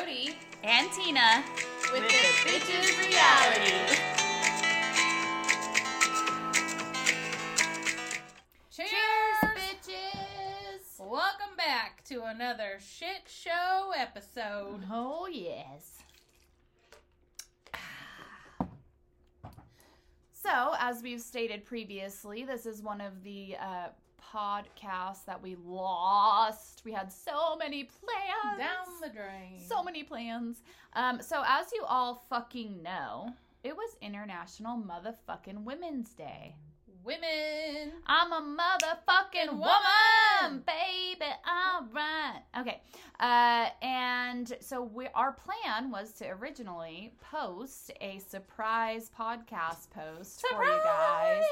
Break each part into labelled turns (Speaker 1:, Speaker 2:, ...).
Speaker 1: Jody
Speaker 2: and Tina
Speaker 1: with, the Bitches Reality. Cheers, bitches! Welcome back to another shit show episode.
Speaker 2: Oh yes. So, as we've stated previously, this is one of the uh, podcasts that we lost. We had so many plans.
Speaker 1: Down the drain.
Speaker 2: So many plans. Um, so, as you all fucking know, it was International Motherfucking Women's Day.
Speaker 1: Women.
Speaker 2: I'm a motherfucking woman, baby. All right. Okay. Uh, and so we, our plan was to originally post a surprise podcast post for you guys,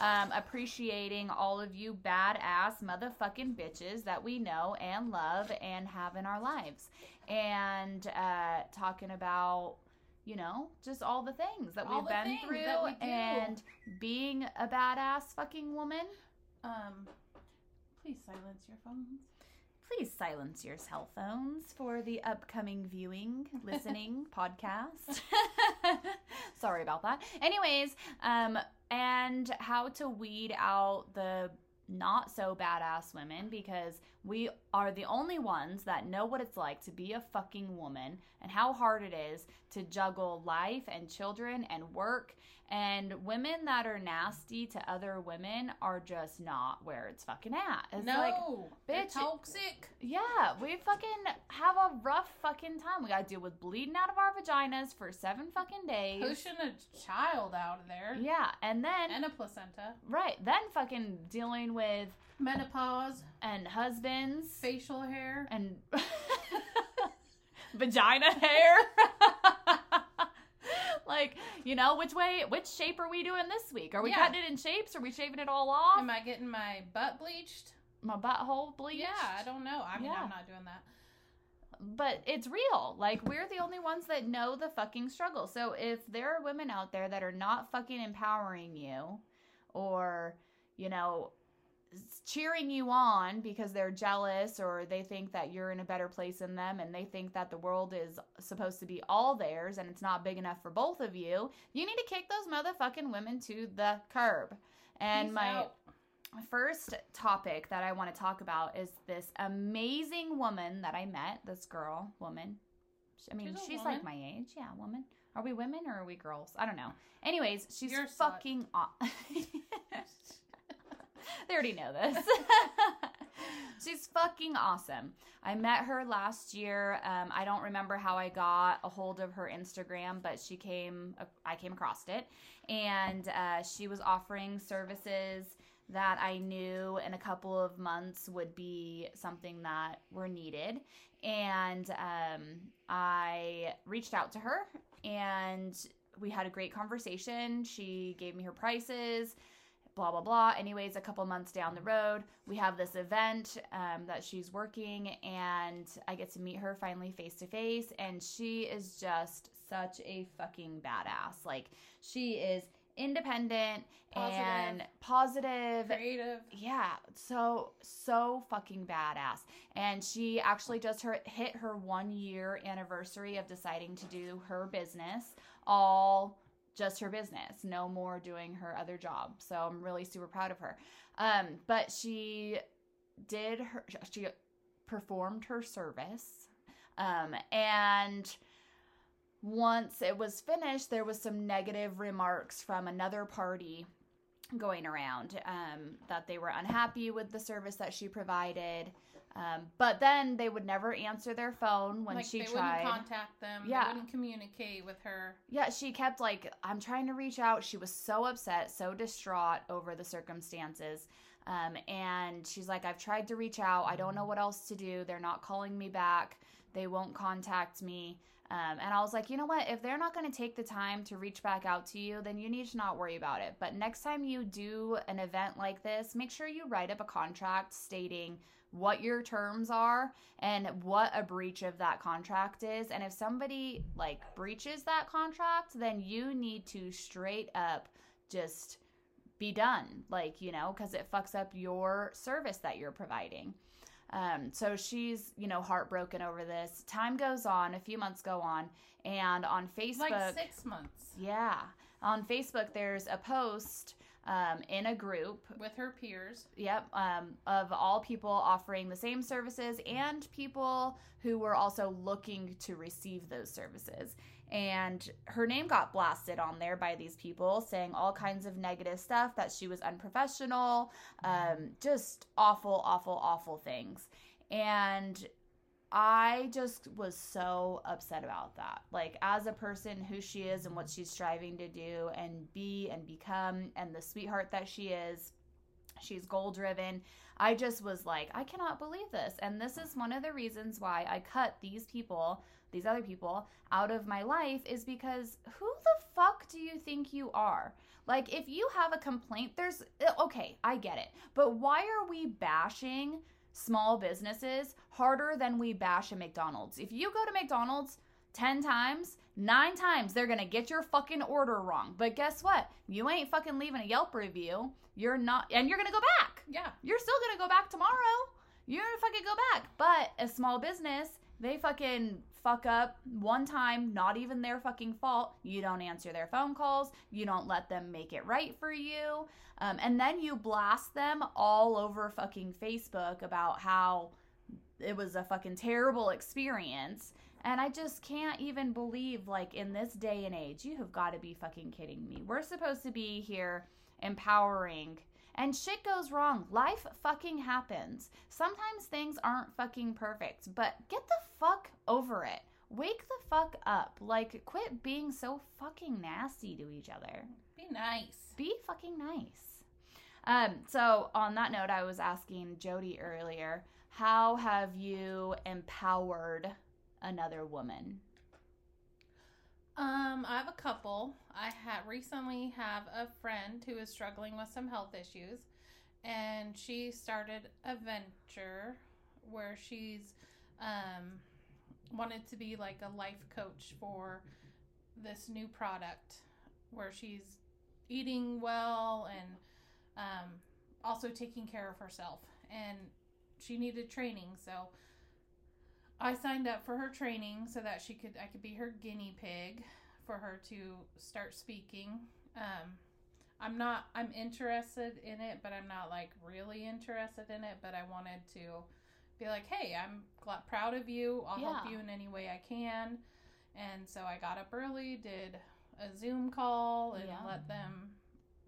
Speaker 2: um, appreciating all of you badass motherfucking bitches that we know and love and have in our lives, and uh, talking about you know, just all the things that
Speaker 1: All
Speaker 2: we've been through
Speaker 1: we
Speaker 2: and being a badass fucking woman.
Speaker 1: Um, please silence your phones.
Speaker 2: Please silence your cell phones for the upcoming viewing, listening podcast. Sorry about that. Anyways, um, and how to weed out the not so badass women because we are the only ones that know what it's like to be a fucking woman and how hard it is to juggle life and children and work. And women that are nasty to other women are just not where it's fucking at. It's
Speaker 1: no,
Speaker 2: like, bitch,
Speaker 1: toxic.
Speaker 2: yeah, we fucking have a rough fucking time. We gotta deal with bleeding out of our vaginas for seven fucking days.
Speaker 1: Pushing a child out of there.
Speaker 2: Yeah, and then
Speaker 1: And a placenta.
Speaker 2: right, then fucking dealing with
Speaker 1: Menopause.
Speaker 2: and husbands
Speaker 1: Facial hair.
Speaker 2: and vagina hair. like, you know, which way, which shape are we doing this week? Are we
Speaker 1: Yeah.
Speaker 2: cutting it in shapes? Are we shaving it all off?
Speaker 1: Am I getting my butt bleached?
Speaker 2: My butthole bleached?
Speaker 1: Yeah, I don't know. I mean,
Speaker 2: Yeah.
Speaker 1: I'm not doing that.
Speaker 2: but it's real. Like we're the only ones that know the fucking struggle. So if there are women out there that are not fucking empowering you or, you know, cheering you on because they're jealous or they think that you're in a better place than them and they think that the world is supposed to be all theirs and it's not big enough for both of you, you need to kick those motherfucking women to the curb. And
Speaker 1: Peace
Speaker 2: my
Speaker 1: out.
Speaker 2: first topic that I want to talk about is this amazing woman that I met. This girl, woman. I mean,
Speaker 1: She's
Speaker 2: she's, like my age. Yeah, woman. Are we women or are we girls? I don't know. Anyways, she's
Speaker 1: You're
Speaker 2: fucking. Aw- they already know this. she's fucking awesome. I met her last year. Um, I don't remember how I got a hold of her Instagram, but she came. I came across it, and uh, she was offering services that I knew in a couple of months would be something that were needed. And um, I reached out to her and we had a great conversation. She gave me her prices, blah, blah, blah. Anyways, a couple months down the road, we have this event um, that she's working and I get to meet her finally face to face. And she is just such a fucking badass. Like, she is independent and positive
Speaker 1: Creative.
Speaker 2: yeah so so fucking badass and she actually just her hit her one year anniversary of deciding to do her business all just her business no more doing her other job so i'm really super proud of her um but she did her she performed her service um and once it was finished, there was some negative remarks from another party going around um, that they were unhappy with the service that she provided. Um, but then they would never answer their phone when
Speaker 1: like
Speaker 2: she
Speaker 1: they
Speaker 2: tried.
Speaker 1: wouldn't contact them.
Speaker 2: Yeah.
Speaker 1: They wouldn't communicate with her.
Speaker 2: Yeah, she kept like, I'm trying to reach out. She was so upset, so distraught over the circumstances. Um, and she's like, I've tried to reach out. I don't know what else to do. They're not calling me back. They won't contact me. Um, and I was like, you know what? If they're not going to take the time to reach back out to you, then you need to not worry about it. But next time you do an event like this, make sure you write up a contract stating what your terms are and what a breach of that contract is. And if somebody like breaches that contract, then you need to straight up just be done. Like, you know, because it fucks up your service that you're providing. Um, so she's, you know, heartbroken over this. Time goes on, a few months go on, and on Facebook,
Speaker 1: Like six months
Speaker 2: yeah, on Facebook, there's a post um, in a group
Speaker 1: with her peers.
Speaker 2: Yep, um, of all people offering the same services and people who were also looking to receive those services. And her name got blasted on there by these people saying all kinds of negative stuff that she was unprofessional, um, just awful, awful, awful things. And I just was so upset about that. Like, as a person who she is and what she's striving to do and be and become, and the sweetheart that she is, she's goal driven. I just was like, I cannot believe this. And this is one of the reasons why I cut these people, these other people, out of my life is because who the fuck do you think you are? Like, if you have a complaint, there's, uh, okay, I get it. But why are we bashing small businesses harder than we bash a McDonald's. If you go to McDonald's 10 times, 9 times they're to get your fucking order wrong. But guess what? You ain't fucking leaving a Yelp review. You're not and you're to go back.
Speaker 1: Yeah.
Speaker 2: You're still to go back tomorrow. You're to fucking go back. But a small business, they fucking fuck up one time, not even their fucking fault. You don't answer their phone calls. You don't let them make it right for you. Um, and then you blast them all over fucking Facebook about how it was a fucking terrible experience. And I just can't even believe, like, in this day and age, you have got to be fucking kidding me. We're supposed to be here empowering, and shit goes wrong. Life fucking happens. Sometimes things aren't fucking perfect, but get the fuck over it. Wake the fuck up. Like, quit being so fucking nasty to each other.
Speaker 1: Be nice.
Speaker 2: Be fucking nice. Um, so on that note, I was asking Jody earlier, how have you empowered another woman?
Speaker 1: Um, I have a couple. I had recently have a friend who is struggling with some health issues, and she started a venture where she's um wanted to be like a life coach for this new product where she's eating well and um, also taking care of herself. And she needed training, so I signed up for her training so that she could I could be her guinea pig for her to start speaking. Um, I'm not I'm interested in it, but I'm not like really interested in it. But I wanted to be like, hey, I'm glad, proud of you. I'll help you in any way I can. And so I got up early, did a Zoom call, and
Speaker 2: Yeah.
Speaker 1: let them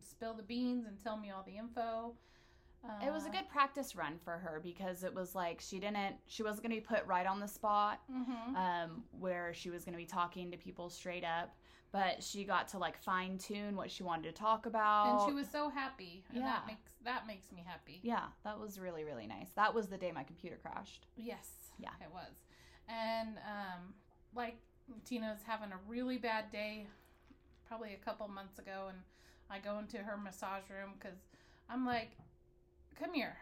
Speaker 1: spill the beans and tell me all the info. Uh,
Speaker 2: It was a good practice run for her because it was like she didn't, she wasn't going to be put right on the spot
Speaker 1: hmm
Speaker 2: um, where she was going to be talking to people straight up, but she got to like fine tune what she wanted to talk about.
Speaker 1: and she was so happy, and
Speaker 2: Yeah.
Speaker 1: that makes that makes me happy.
Speaker 2: yeah, that was really, really nice. That was the day my computer crashed.
Speaker 1: Yes.
Speaker 2: Yeah.
Speaker 1: It was. And um like Tina's having a really bad day probably a couple months ago and I go into her massage room cuz I'm like come here.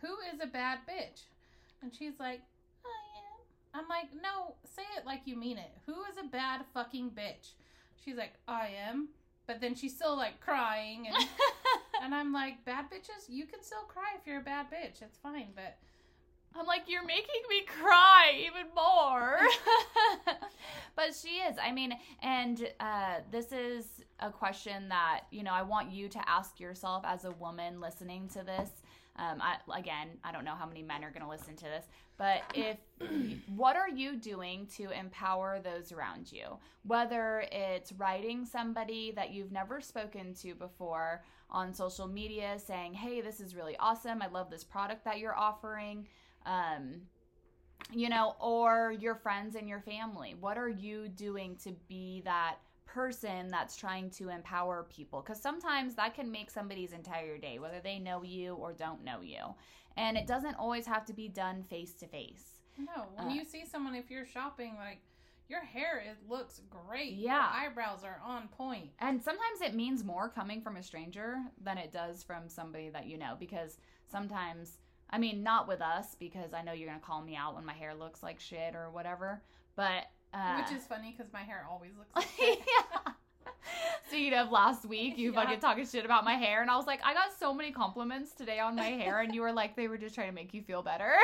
Speaker 1: Who is a bad bitch? And she's like I am. I'm like no, say it like you mean it. Who is a bad fucking bitch? She's like I am. But then she's still like crying and and I'm like bad bitches, you can still cry if you're a bad bitch. It's fine, but
Speaker 2: I'm like, you're making me cry even more. but she is. I mean, and uh, this is a question that, you know, I want you to ask yourself as a woman listening to this. Um, I, again, I don't know how many men are going to listen to this, but if what are you doing to empower those around you? Whether it's writing somebody that you've never spoken to before on social media saying, hey, this is really awesome. I love this product that you're offering um, you know, or your friends and your family. What are you doing to be that person that's trying to empower people? Because sometimes that can make somebody's entire day, whether they know you or don't know you. And it doesn't always have to be done face to face.
Speaker 1: No, when
Speaker 2: Uh,
Speaker 1: you see someone, if you're shopping, like your hair it looks great.
Speaker 2: Yeah.
Speaker 1: your eyebrows are on point.
Speaker 2: And sometimes it means more coming from a stranger than it does from somebody that you know. Because sometimes, I mean, not with us, because I know you're going to call me out when my hair looks like shit or whatever. But, uh,
Speaker 1: Which is funny because my hair always looks like
Speaker 2: yeah. Speaking of last week, you
Speaker 1: Yeah.
Speaker 2: fucking talking shit about my hair, and I was like, I got so many compliments today on my hair, and you were like, they were just trying to make you feel better.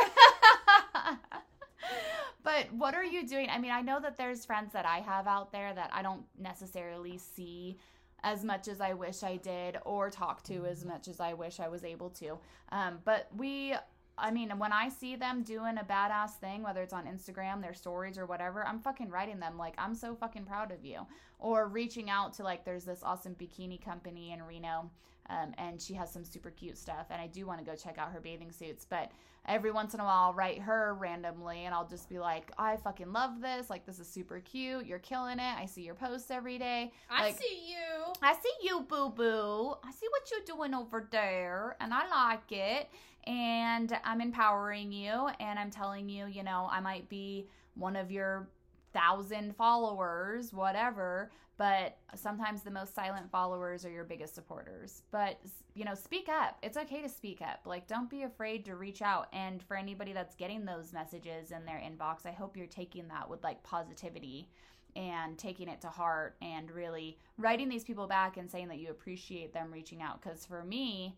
Speaker 2: but what are you doing? I mean, I know that there's friends that I have out there that I don't necessarily see as much as I wish I did, or talk to as much as I wish I was able to. Um, but we I mean, when I see them doing a badass thing, whether it's on Instagram, their stories, or whatever, I'm fucking writing them like, I'm so fucking proud of you. Or reaching out to, like, there's this awesome bikini company in Reno, um, and she has some super cute stuff, and I do want to go check out her bathing suits. But every once in a while, I'll write her randomly, and I'll just be like, I fucking love this. Like, this is super cute. You're killing it. I see your posts every day.
Speaker 1: I
Speaker 2: Like-
Speaker 1: see you.
Speaker 2: I see you, boo boo. I see what you're doing over there, and I like it. And I'm empowering you, and I'm telling you, you know, I might be one of your thousand followers, whatever, but sometimes the most silent followers are your biggest supporters. But, you know, speak up. It's okay to speak up. Like, don't be afraid to reach out. And for anybody that's getting those messages in their inbox, I hope you're taking that with like positivity and taking it to heart and really writing these people back and saying that you appreciate them reaching out. Because for me,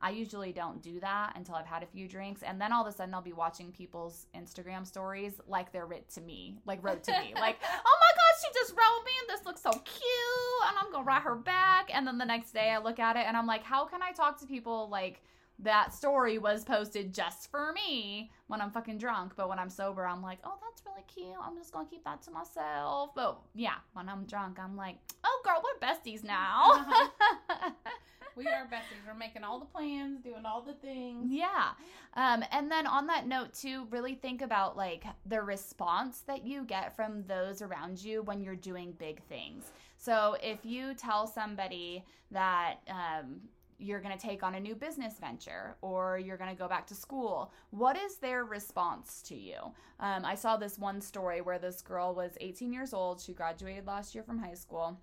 Speaker 2: I usually don't do that until I've had a few drinks, and then all of a sudden I'll be watching people's Instagram stories like they're writ to me, like wrote to me, like, oh my god, she just wrote me, and this looks so cute, and I'm gonna write her back, and then the next day I look at it and I'm like, how can I talk to people like that story was posted just for me when I'm fucking drunk, but when I'm sober, I'm like, oh, that's really cute. I'm just gonna keep that to myself. But yeah, when I'm drunk, I'm like, oh, girl, we're besties now. Uh-huh.
Speaker 1: We are besties. We're making all the plans, doing all the things.
Speaker 2: Yeah. Um, and then on that note, too, really think about like the response that you get from those around you when you're doing big things. So if you tell somebody that, um, you're going to take on a new business venture or you're going to go back to school. What is their response to you? Um, I saw this one story where this girl was 18 years old. She graduated last year from high school.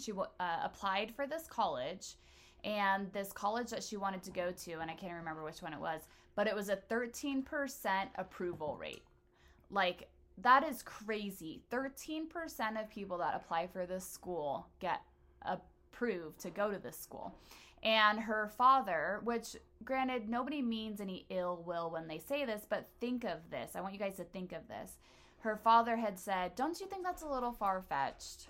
Speaker 2: She uh, applied for this college and this college that she wanted to go to, and I can't remember which one it was, but it was a 13% approval rate. Like, that is crazy. 13% of people that apply for this school get approved to go to this school. And her father, which granted, nobody means any ill will when they say this, but think of this. I want you guys to think of this. Her father had said, Don't you think that's a little far fetched?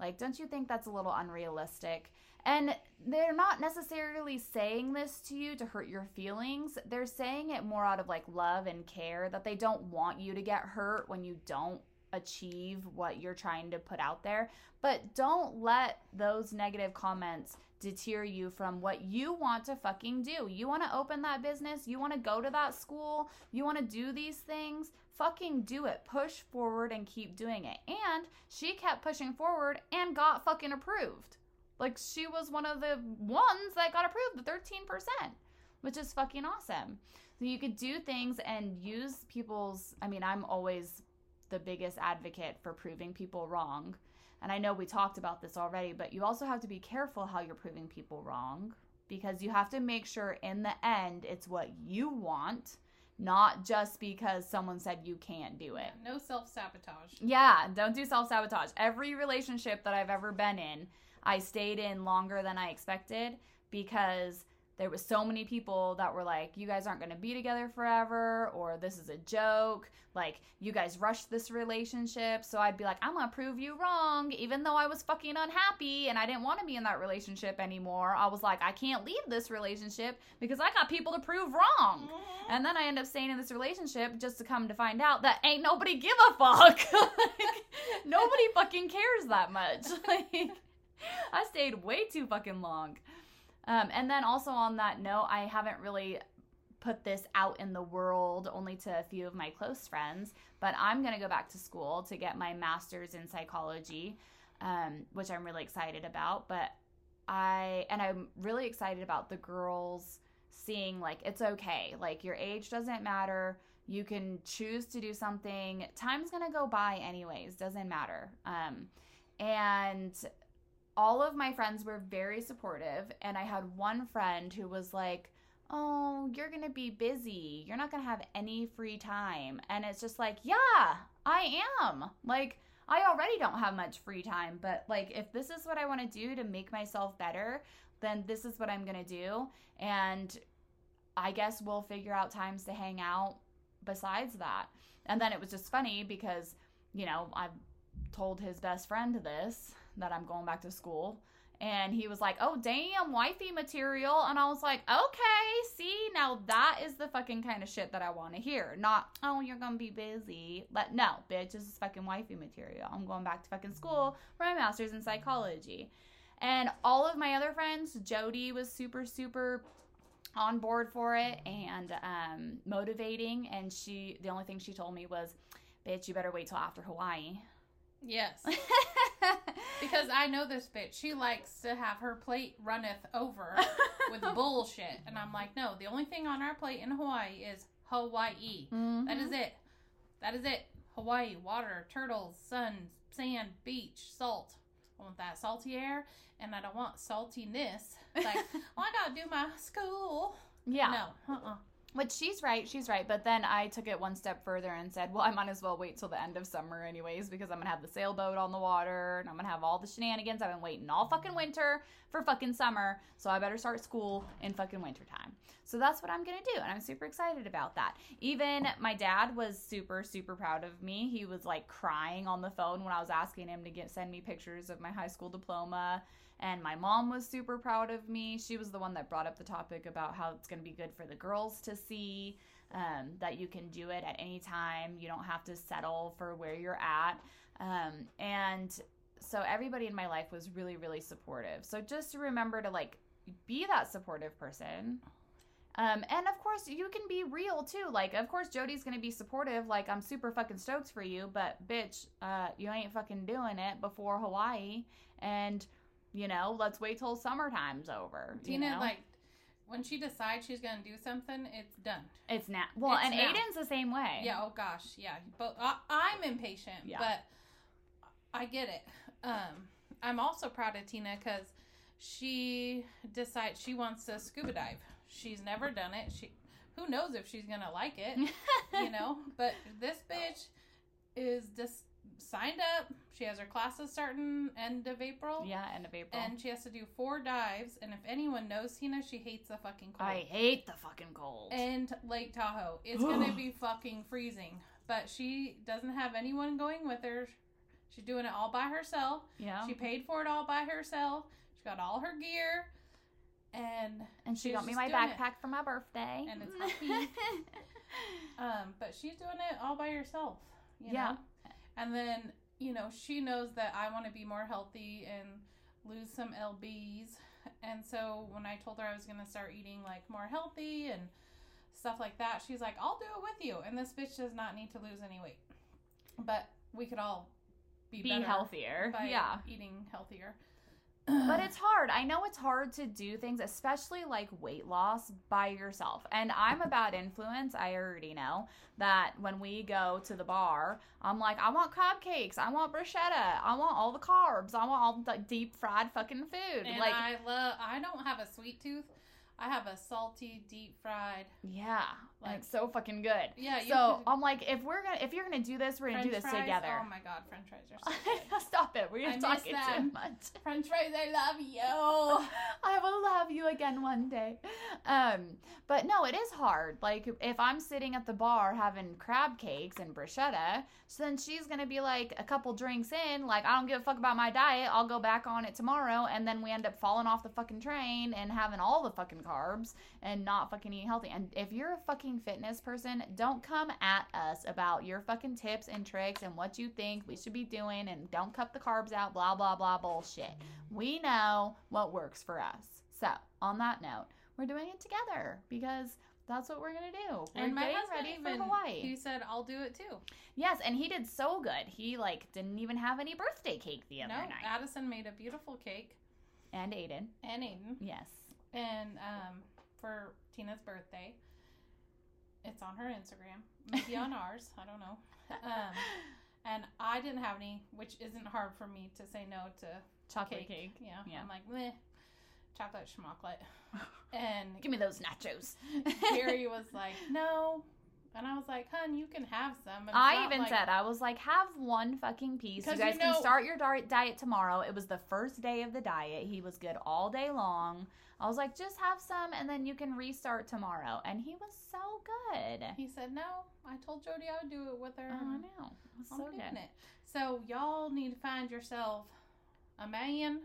Speaker 2: Like, don't you think that's a little unrealistic? And they're not necessarily saying this to you to hurt your feelings. They're saying it more out of like love and care that they don't want you to get hurt when you don't achieve what you're trying to put out there. But don't let those negative comments deter you from what you want to fucking do. You want to open that business, you want to go to that school, you want to do these things, fucking do it. Push forward and keep doing it. And she kept pushing forward and got fucking approved. Like she was one of the ones that got approved, the 13%, which is fucking awesome. So you could do things and use people's I mean, I'm always the biggest advocate for proving people wrong. And I know we talked about this already, but you also have to be careful how you're proving people wrong because you have to make sure in the end it's what you want, not just because someone said you can't do it.
Speaker 1: No self sabotage.
Speaker 2: Yeah, don't do self sabotage. Every relationship that I've ever been in, I stayed in longer than I expected because there was so many people that were like you guys aren't going to be together forever or this is a joke like you guys rushed this relationship. So i'd be like i'm going to prove you wrong even though i was fucking unhappy and i didn't want to be in that relationship anymore. I was like i can't leave this relationship because i got people to prove wrong. Mm-hmm. And then i end up staying in this relationship just to come to find out that ain't nobody give a fuck. Like, nobody fucking cares that much. Like i stayed way too fucking long um, and then also on that note, I haven't really put this out in the world only to a few of my close friends, but I'm going to go back to school to get my master's in psychology, um, which I'm really excited about. But I, and I'm really excited about the girls seeing like it's okay, like your age doesn't matter. You can choose to do something. Time's going to go by anyways, doesn't matter. Um, and all of my friends were very supportive and i had one friend who was like oh you're gonna be busy you're not gonna have any free time and it's just like yeah i am like I already don't have much free time, but like if this is what I want to do to make myself better, then this is what I'm going to do. And I guess we'll figure out times to hang out besides that. And then it was just funny because, you know, I told his best friend this that I'm going back to school. And he was like, oh, damn, wifey material. And I was like, okay, see, now that is the fucking kind of shit that I want to hear. Not, oh, you're going to be busy. But no, bitch, this is fucking wifey material. I'm going back to fucking school for my master's in psychology. And all of my other friends, Jody was super, super on board for it and um, motivating. And she, the only thing she told me was, bitch, you better wait till after Hawaii.
Speaker 1: Yes. because I know this bitch. She likes to have her plate runneth over with bullshit. And I'm like, no, the only thing on our plate in Hawaii is Hawaii.
Speaker 2: Mhm.
Speaker 1: That is it. That is it. Hawaii, water, turtles, sun, sand, beach, salt. I want that salty air and I don't want saltiness. Like, well, I gotta do my school.
Speaker 2: Yeah.
Speaker 1: No. Uh-uh.
Speaker 2: Which she's right, she's right. But then I took it one step further and said, well, I might as well wait till the end of summer, anyways, because I'm gonna have the sailboat on the water and I'm gonna have all the shenanigans. I've been waiting all fucking winter for fucking summer, so I better start school in fucking wintertime. So that's what I'm gonna do, and I'm super excited about that. Even my dad was super, super proud of me. He was like crying on the phone when I was asking him to get send me pictures of my high school diploma. And my mom was super proud of me. She was the one that brought up the topic about how it's going to be good for the girls to see um, that you can do it at any time. You don't have to settle for where you're at. Um, and so everybody in my life was really, really supportive. So just remember to like be that supportive person. Um, and of course, you can be real too. Like, of course, Jody's gonna be supportive. Like, I'm super fucking stoked for you, but bitch, uh, you ain't fucking doing it before Hawaii. And you know, let's wait till summertime's over. you
Speaker 1: Tina,
Speaker 2: know?
Speaker 1: like, when she decides she's gonna do something, it's done.
Speaker 2: it's not. Well,
Speaker 1: It's
Speaker 2: and
Speaker 1: now.
Speaker 2: Aiden's the same way.
Speaker 1: Yeah. Oh gosh. Yeah. But I, I'm impatient.
Speaker 2: Yeah.
Speaker 1: But I get it. Um, I'm also proud of Tina because she decides she wants to scuba dive. She's never done it. She, who knows if she's gonna like it, you know? But this bitch is just signed up. She has her classes starting end of April.
Speaker 2: yeah, end of April.
Speaker 1: And she has to do four dives. And if anyone knows Tina, she hates the fucking cold.
Speaker 2: I hate the fucking cold.
Speaker 1: and Lake Tahoe. It's gonna be fucking freezing. But she doesn't have anyone going with her. She's doing it all by herself.
Speaker 2: yeah.
Speaker 1: She paid for it all by herself. She got all her gear. And
Speaker 2: and she got me my
Speaker 1: doing it.
Speaker 2: backpack for my birthday.
Speaker 1: And it's happy. um, but she's doing it all by herself. You
Speaker 2: Yeah.
Speaker 1: know? And then, you know, she knows that I want to be more healthy and lose some LBs. And so when I told her I was going to start eating like more healthy and stuff like that, she's like, I'll do it with you. And this bitch does not need to lose any weight. But we could all be,
Speaker 2: be healthier.
Speaker 1: by
Speaker 2: Yeah.
Speaker 1: eating healthier.
Speaker 2: But it's hard. I know it's hard to do things, especially like weight loss by yourself. And I'm a bad influence. I already know that when we go to the bar, I'm like, I want crab cakes. I want bruschetta. I want all the carbs. I want all the deep fried fucking food.
Speaker 1: and
Speaker 2: like,
Speaker 1: I love. I don't have a sweet tooth. I have a salty, deep fried.
Speaker 2: yeah,
Speaker 1: Like-
Speaker 2: like so fucking good.
Speaker 1: Yeah. You
Speaker 2: So
Speaker 1: could-
Speaker 2: I'm like, if we're gonna, if you're gonna do this, we're gonna do this
Speaker 1: fries,
Speaker 2: together.
Speaker 1: Oh my god, French fries are so good.
Speaker 2: Stop it. We're talking too much.
Speaker 1: French fries, I love you.
Speaker 2: I will love you again one day. Um, but no, it is hard. Like if I'm sitting at the bar having crab cakes and bruschetta, so then she's gonna be like a couple drinks in, like I don't give a fuck about my diet. I'll go back on it tomorrow, and then we end up falling off the fucking train and having all the fucking carbs and not fucking eating healthy. And if you're a fucking fitness person, don't come at us about your fucking tips and tricks and what you think we should be doing, and don't cut the carbs out. Blah blah blah bullshit. We know what works for us. So, on that note, we're doing it together because that's what we're gonna do. We're
Speaker 1: and my husband
Speaker 2: ready
Speaker 1: even
Speaker 2: for Hawaii.
Speaker 1: he said I'll do it too.
Speaker 2: Yes, and he did so good. He like didn't even have any birthday cake the other
Speaker 1: No,
Speaker 2: night.
Speaker 1: Addison made a beautiful cake
Speaker 2: and Aiden.
Speaker 1: and Aiden,
Speaker 2: Yes.
Speaker 1: and um, for Tina's birthday, it's on her Instagram, maybe on ours. I don't know. Um, and I didn't have any, which isn't hard for me to say no to
Speaker 2: Chocolate
Speaker 1: cake.
Speaker 2: cake.
Speaker 1: Yeah,
Speaker 2: Yeah.
Speaker 1: I'm like meh, chocolate schmocklet, and
Speaker 2: Give me those nachos.
Speaker 1: Gary was like, "No, And I was like, "Hun, you can have some."
Speaker 2: I even
Speaker 1: like-
Speaker 2: said, I was like, have one fucking piece. You guys
Speaker 1: you
Speaker 2: can start your diet tomorrow. It was the first day of the diet. He was good all day long. I was like, just have some and then you can restart tomorrow. And he was so good.
Speaker 1: He said, "No, I told Jody I would do it with her."
Speaker 2: Oh, I know.
Speaker 1: I'm
Speaker 2: so
Speaker 1: doing
Speaker 2: good.
Speaker 1: it. So y'all need to find yourself a man,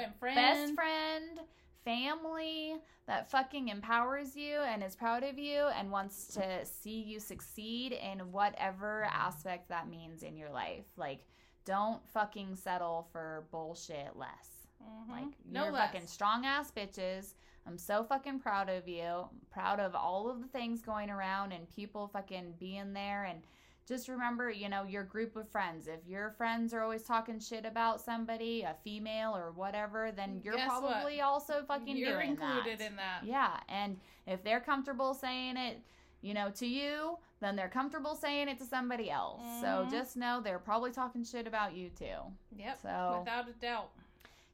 Speaker 2: A
Speaker 1: friend,
Speaker 2: Best friend, family that fucking empowers you and is proud of you and wants to see you succeed in whatever aspect that means in your life. Like, don't fucking settle for bullshit less.
Speaker 1: Mhm.
Speaker 2: Like
Speaker 1: no
Speaker 2: you're
Speaker 1: less.
Speaker 2: fucking strong ass bitches. I'm so fucking proud of you. I'm proud of all of the things going around and people fucking being there and just remember, you know, your group of friends. If your friends are always talking shit about somebody, a female or whatever, then you're
Speaker 1: Guess what?
Speaker 2: probably also fucking
Speaker 1: You're
Speaker 2: doing
Speaker 1: included
Speaker 2: that.
Speaker 1: in that.
Speaker 2: Yeah, and if they're comfortable saying it, you know, to you, then they're comfortable saying it to somebody else. So
Speaker 1: Mhm.
Speaker 2: just know they're probably talking shit about you too.
Speaker 1: Yep.
Speaker 2: So
Speaker 1: Without a doubt.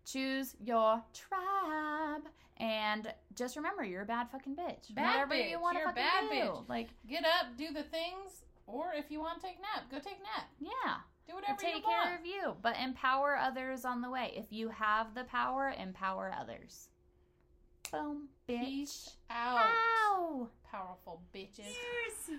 Speaker 2: choose your tribe and just remember you're a bad fucking bitch
Speaker 1: Bad
Speaker 2: whatever
Speaker 1: bitch.
Speaker 2: you want to
Speaker 1: You're a
Speaker 2: fucking
Speaker 1: bad
Speaker 2: do
Speaker 1: bitch.
Speaker 2: like
Speaker 1: Get up, do the things, or if you want to take a nap, go take a nap.
Speaker 2: yeah
Speaker 1: Do whatever you want.
Speaker 2: take care of you but empower others on the way if you have the power empower others boom bitch
Speaker 1: Peace out.
Speaker 2: Ow.
Speaker 1: Powerful bitches.
Speaker 3: Cheers.